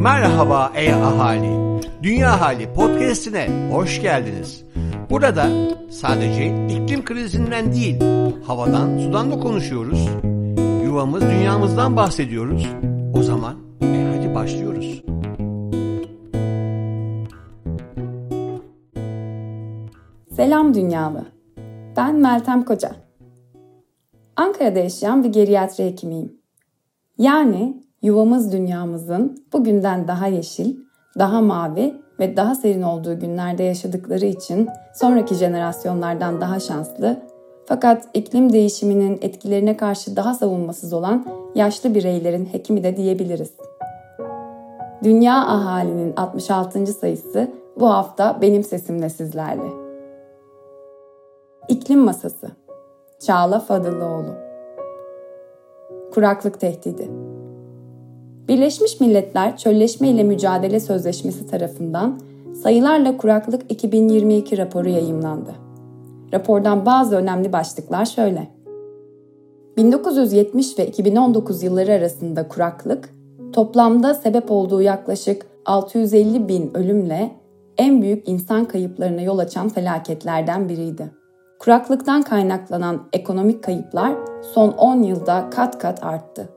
Merhaba ey ahali. Dünya Hali podcast'ine hoş geldiniz. Burada sadece iklim krizinden değil, havadan, sudan da konuşuyoruz. Yuvamız, dünyamızdan bahsediyoruz. O zaman e hadi başlıyoruz. Selam dünyalı. Ben Meltem Koca. Ankara'da yaşayan bir geriatri hekimiyim. Yani yuvamız dünyamızın bugünden daha yeşil, daha mavi ve daha serin olduğu günlerde yaşadıkları için sonraki jenerasyonlardan daha şanslı fakat iklim değişiminin etkilerine karşı daha savunmasız olan yaşlı bireylerin hekimi de diyebiliriz. Dünya ahalinin 66. sayısı bu hafta benim sesimle sizlerle. İklim Masası Çağla Fadıllıoğlu Kuraklık Tehdidi Birleşmiş Milletler Çölleşme ile Mücadele Sözleşmesi tarafından sayılarla Kuraklık 2022 raporu yayımlandı. Rapordan bazı önemli başlıklar şöyle. 1970 ve 2019 yılları arasında kuraklık, toplamda sebep olduğu yaklaşık 650 bin ölümle en büyük insan kayıplarına yol açan felaketlerden biriydi. Kuraklıktan kaynaklanan ekonomik kayıplar son 10 yılda kat kat arttı.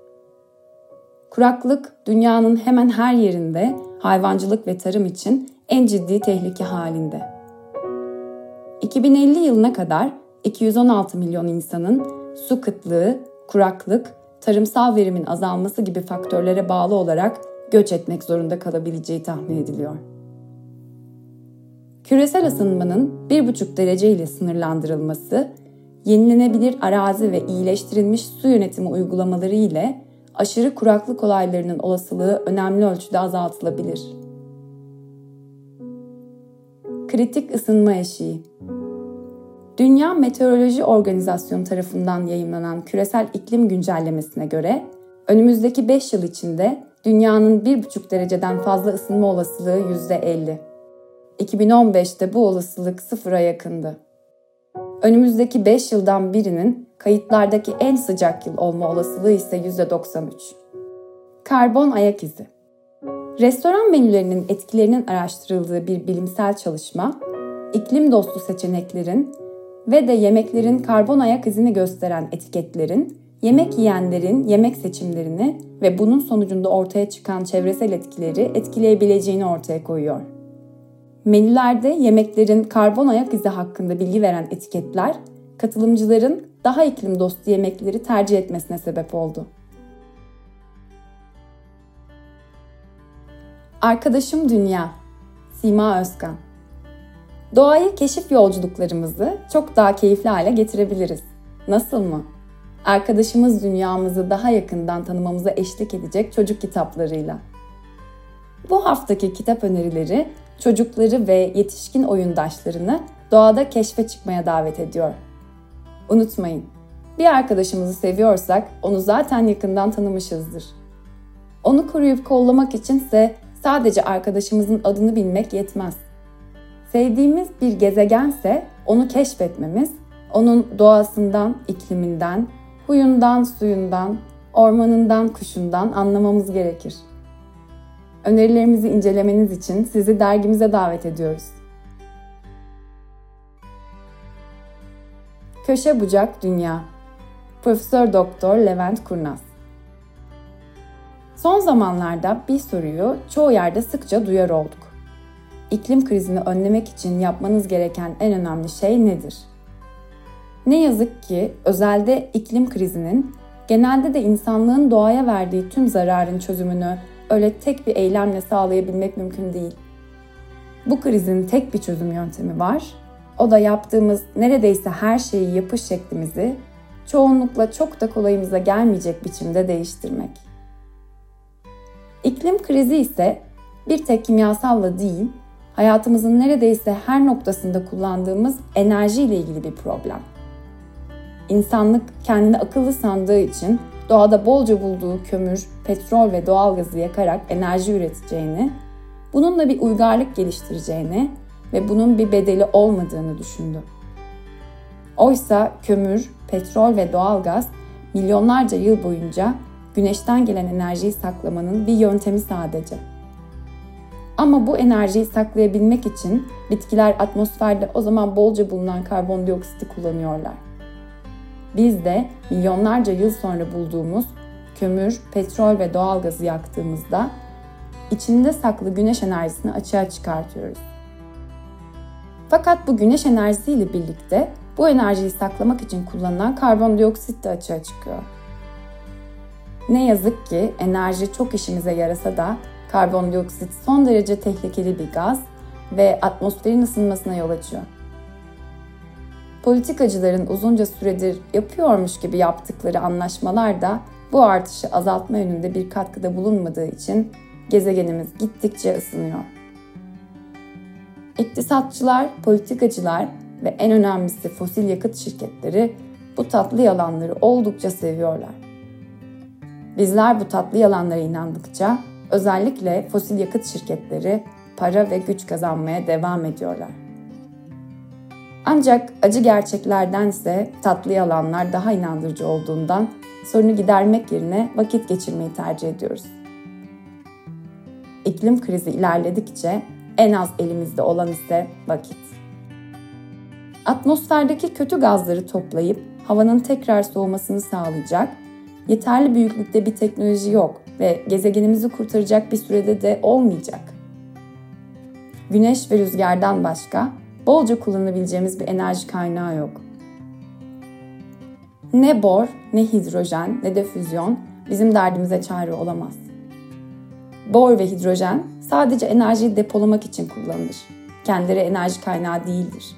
Kuraklık dünyanın hemen her yerinde hayvancılık ve tarım için en ciddi tehlike halinde. 2050 yılına kadar 216 milyon insanın su kıtlığı, kuraklık, tarımsal verimin azalması gibi faktörlere bağlı olarak göç etmek zorunda kalabileceği tahmin ediliyor. Küresel ısınmanın 1,5 derece ile sınırlandırılması, yenilenebilir arazi ve iyileştirilmiş su yönetimi uygulamaları ile aşırı kuraklık olaylarının olasılığı önemli ölçüde azaltılabilir. Kritik ısınma eşiği Dünya Meteoroloji Organizasyonu tarafından yayınlanan küresel iklim güncellemesine göre önümüzdeki 5 yıl içinde dünyanın 1,5 dereceden fazla ısınma olasılığı %50. 2015'te bu olasılık sıfıra yakındı. Önümüzdeki 5 yıldan birinin kayıtlardaki en sıcak yıl olma olasılığı ise %93. Karbon ayak izi Restoran menülerinin etkilerinin araştırıldığı bir bilimsel çalışma, iklim dostu seçeneklerin ve de yemeklerin karbon ayak izini gösteren etiketlerin yemek yiyenlerin yemek seçimlerini ve bunun sonucunda ortaya çıkan çevresel etkileri etkileyebileceğini ortaya koyuyor. Menülerde yemeklerin karbon ayak izi hakkında bilgi veren etiketler katılımcıların daha iklim dostu yemekleri tercih etmesine sebep oldu. Arkadaşım Dünya Sima Özkan Doğayı keşif yolculuklarımızı çok daha keyifli hale getirebiliriz. Nasıl mı? Arkadaşımız dünyamızı daha yakından tanımamıza eşlik edecek çocuk kitaplarıyla. Bu haftaki kitap önerileri çocukları ve yetişkin oyundaşlarını doğada keşfe çıkmaya davet ediyor. Unutmayın, bir arkadaşımızı seviyorsak onu zaten yakından tanımışızdır. Onu koruyup kollamak içinse sadece arkadaşımızın adını bilmek yetmez. Sevdiğimiz bir gezegense onu keşfetmemiz, onun doğasından, ikliminden, huyundan, suyundan, ormanından, kuşundan anlamamız gerekir. Önerilerimizi incelemeniz için sizi dergimize davet ediyoruz. Köşe Bucak Dünya Profesör Doktor Levent Kurnaz Son zamanlarda bir soruyu çoğu yerde sıkça duyar olduk. İklim krizini önlemek için yapmanız gereken en önemli şey nedir? Ne yazık ki özelde iklim krizinin genelde de insanlığın doğaya verdiği tüm zararın çözümünü öyle tek bir eylemle sağlayabilmek mümkün değil. Bu krizin tek bir çözüm yöntemi var. O da yaptığımız neredeyse her şeyi yapış şeklimizi çoğunlukla çok da kolayımıza gelmeyecek biçimde değiştirmek. İklim krizi ise bir tek kimyasalla değil, hayatımızın neredeyse her noktasında kullandığımız enerji ile ilgili bir problem. İnsanlık kendini akıllı sandığı için doğada bolca bulduğu kömür, petrol ve doğal gazı yakarak enerji üreteceğini, bununla bir uygarlık geliştireceğini ve bunun bir bedeli olmadığını düşündü. Oysa kömür, petrol ve doğal gaz milyonlarca yıl boyunca güneşten gelen enerjiyi saklamanın bir yöntemi sadece. Ama bu enerjiyi saklayabilmek için bitkiler atmosferde o zaman bolca bulunan karbondioksiti kullanıyorlar. Biz de milyonlarca yıl sonra bulduğumuz kömür, petrol ve doğalgazı yaktığımızda içinde saklı güneş enerjisini açığa çıkartıyoruz. Fakat bu güneş enerjisiyle birlikte bu enerjiyi saklamak için kullanılan karbondioksit de açığa çıkıyor. Ne yazık ki enerji çok işimize yarasa da karbondioksit son derece tehlikeli bir gaz ve atmosferin ısınmasına yol açıyor. Politikacıların uzunca süredir yapıyormuş gibi yaptıkları anlaşmalar da bu artışı azaltma yönünde bir katkıda bulunmadığı için gezegenimiz gittikçe ısınıyor. İktisatçılar, politikacılar ve en önemlisi fosil yakıt şirketleri bu tatlı yalanları oldukça seviyorlar. Bizler bu tatlı yalanlara inandıkça özellikle fosil yakıt şirketleri para ve güç kazanmaya devam ediyorlar. Ancak acı gerçeklerdense tatlı yalanlar daha inandırıcı olduğundan sorunu gidermek yerine vakit geçirmeyi tercih ediyoruz. İklim krizi ilerledikçe en az elimizde olan ise vakit. Atmosferdeki kötü gazları toplayıp havanın tekrar soğumasını sağlayacak yeterli büyüklükte bir teknoloji yok ve gezegenimizi kurtaracak bir sürede de olmayacak. Güneş ve rüzgardan başka bolca kullanabileceğimiz bir enerji kaynağı yok. Ne bor, ne hidrojen, ne de füzyon bizim derdimize çare olamaz. Bor ve hidrojen sadece enerjiyi depolamak için kullanılır. Kendileri enerji kaynağı değildir.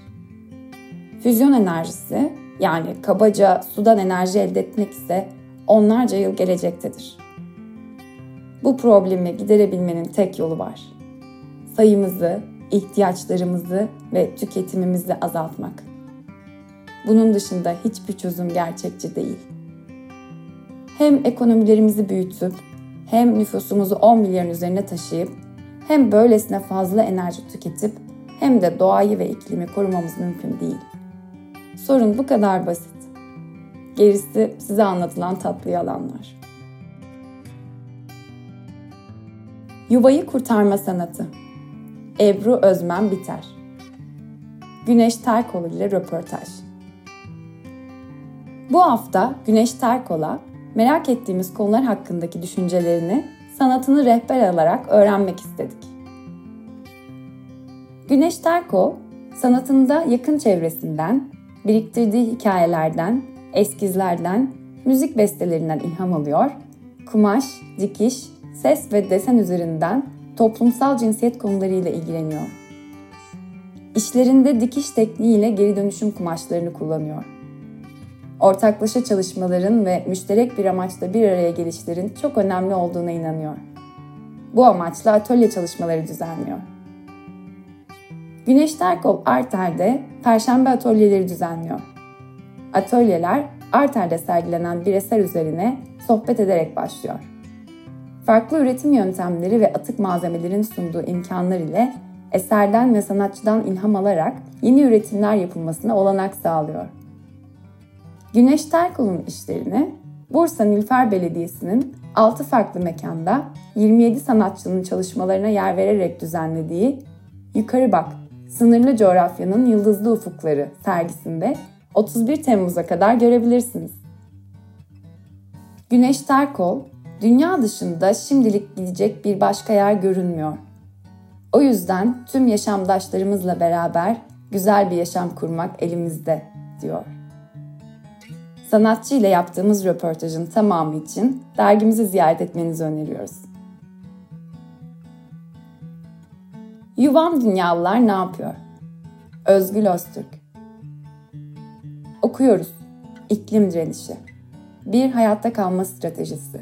Füzyon enerjisi yani kabaca sudan enerji elde etmek ise onlarca yıl gelecektedir. Bu problemi giderebilmenin tek yolu var. Sayımızı, ihtiyaçlarımızı ve tüketimimizi azaltmak. Bunun dışında hiçbir çözüm gerçekçi değil. Hem ekonomilerimizi büyütüp hem nüfusumuzu 10 milyarın üzerine taşıyıp hem böylesine fazla enerji tüketip hem de doğayı ve iklimi korumamız mümkün değil. Sorun bu kadar basit. Gerisi size anlatılan tatlı yalanlar. Yuvayı kurtarma sanatı. Ebru Özmen Biter. Güneş Terkol ile röportaj. Bu hafta Güneş Terkol'a merak ettiğimiz konular hakkındaki düşüncelerini, sanatını rehber alarak öğrenmek istedik. Güneş Terkol, sanatında yakın çevresinden, biriktirdiği hikayelerden, eskizlerden, müzik bestelerinden ilham alıyor, kumaş, dikiş, ses ve desen üzerinden toplumsal cinsiyet konularıyla ilgileniyor. İşlerinde dikiş tekniğiyle geri dönüşüm kumaşlarını kullanıyor. Ortaklaşa çalışmaların ve müşterek bir amaçla bir araya gelişlerin çok önemli olduğuna inanıyor. Bu amaçla atölye çalışmaları düzenliyor. Güneş Terkol Arter'de Perşembe atölyeleri düzenliyor. Atölyeler Arter'de sergilenen bir eser üzerine sohbet ederek başlıyor. Farklı üretim yöntemleri ve atık malzemelerin sunduğu imkanlar ile eserden ve sanatçıdan ilham alarak yeni üretimler yapılmasına olanak sağlıyor. Güneş Terkol'un işlerini Bursa Nilfer Belediyesi'nin 6 farklı mekanda 27 sanatçının çalışmalarına yer vererek düzenlediği Yukarı Bak, Sınırlı Coğrafyanın Yıldızlı Ufukları sergisinde 31 Temmuz'a kadar görebilirsiniz. Güneş Terkol, dünya dışında şimdilik gidecek bir başka yer görünmüyor. O yüzden tüm yaşamdaşlarımızla beraber güzel bir yaşam kurmak elimizde, diyor. Sanatçı ile yaptığımız röportajın tamamı için dergimizi ziyaret etmenizi öneriyoruz. Yuvam Dünyalılar ne yapıyor? Özgül Öztürk Okuyoruz. İklim direnişi. Bir hayatta kalma stratejisi.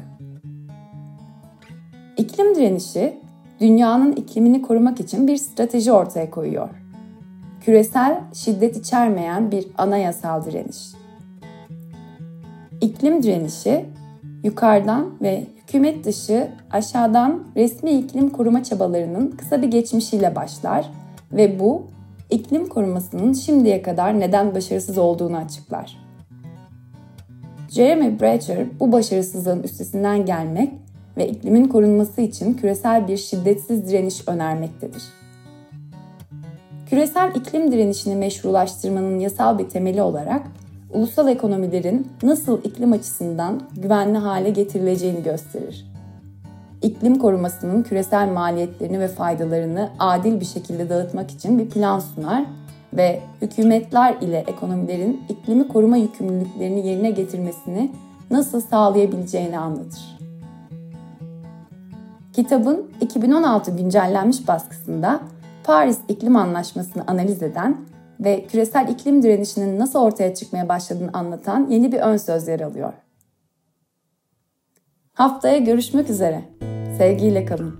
İklim direnişi, dünyanın iklimini korumak için bir strateji ortaya koyuyor. Küresel, şiddet içermeyen bir anayasal direniş. İklim direnişi, yukarıdan ve hükümet dışı aşağıdan resmi iklim koruma çabalarının kısa bir geçmişiyle başlar ve bu iklim korumasının şimdiye kadar neden başarısız olduğunu açıklar. Jeremy Brecher bu başarısızlığın üstesinden gelmek ve iklimin korunması için küresel bir şiddetsiz direniş önermektedir. Küresel iklim direnişini meşrulaştırmanın yasal bir temeli olarak ulusal ekonomilerin nasıl iklim açısından güvenli hale getirileceğini gösterir. İklim korumasının küresel maliyetlerini ve faydalarını adil bir şekilde dağıtmak için bir plan sunar ve hükümetler ile ekonomilerin iklimi koruma yükümlülüklerini yerine getirmesini nasıl sağlayabileceğini anlatır. Kitabın 2016 güncellenmiş baskısında Paris İklim Anlaşması'nı analiz eden ve küresel iklim direnişinin nasıl ortaya çıkmaya başladığını anlatan yeni bir ön söz yer alıyor. Haftaya görüşmek üzere. Sevgiyle kalın.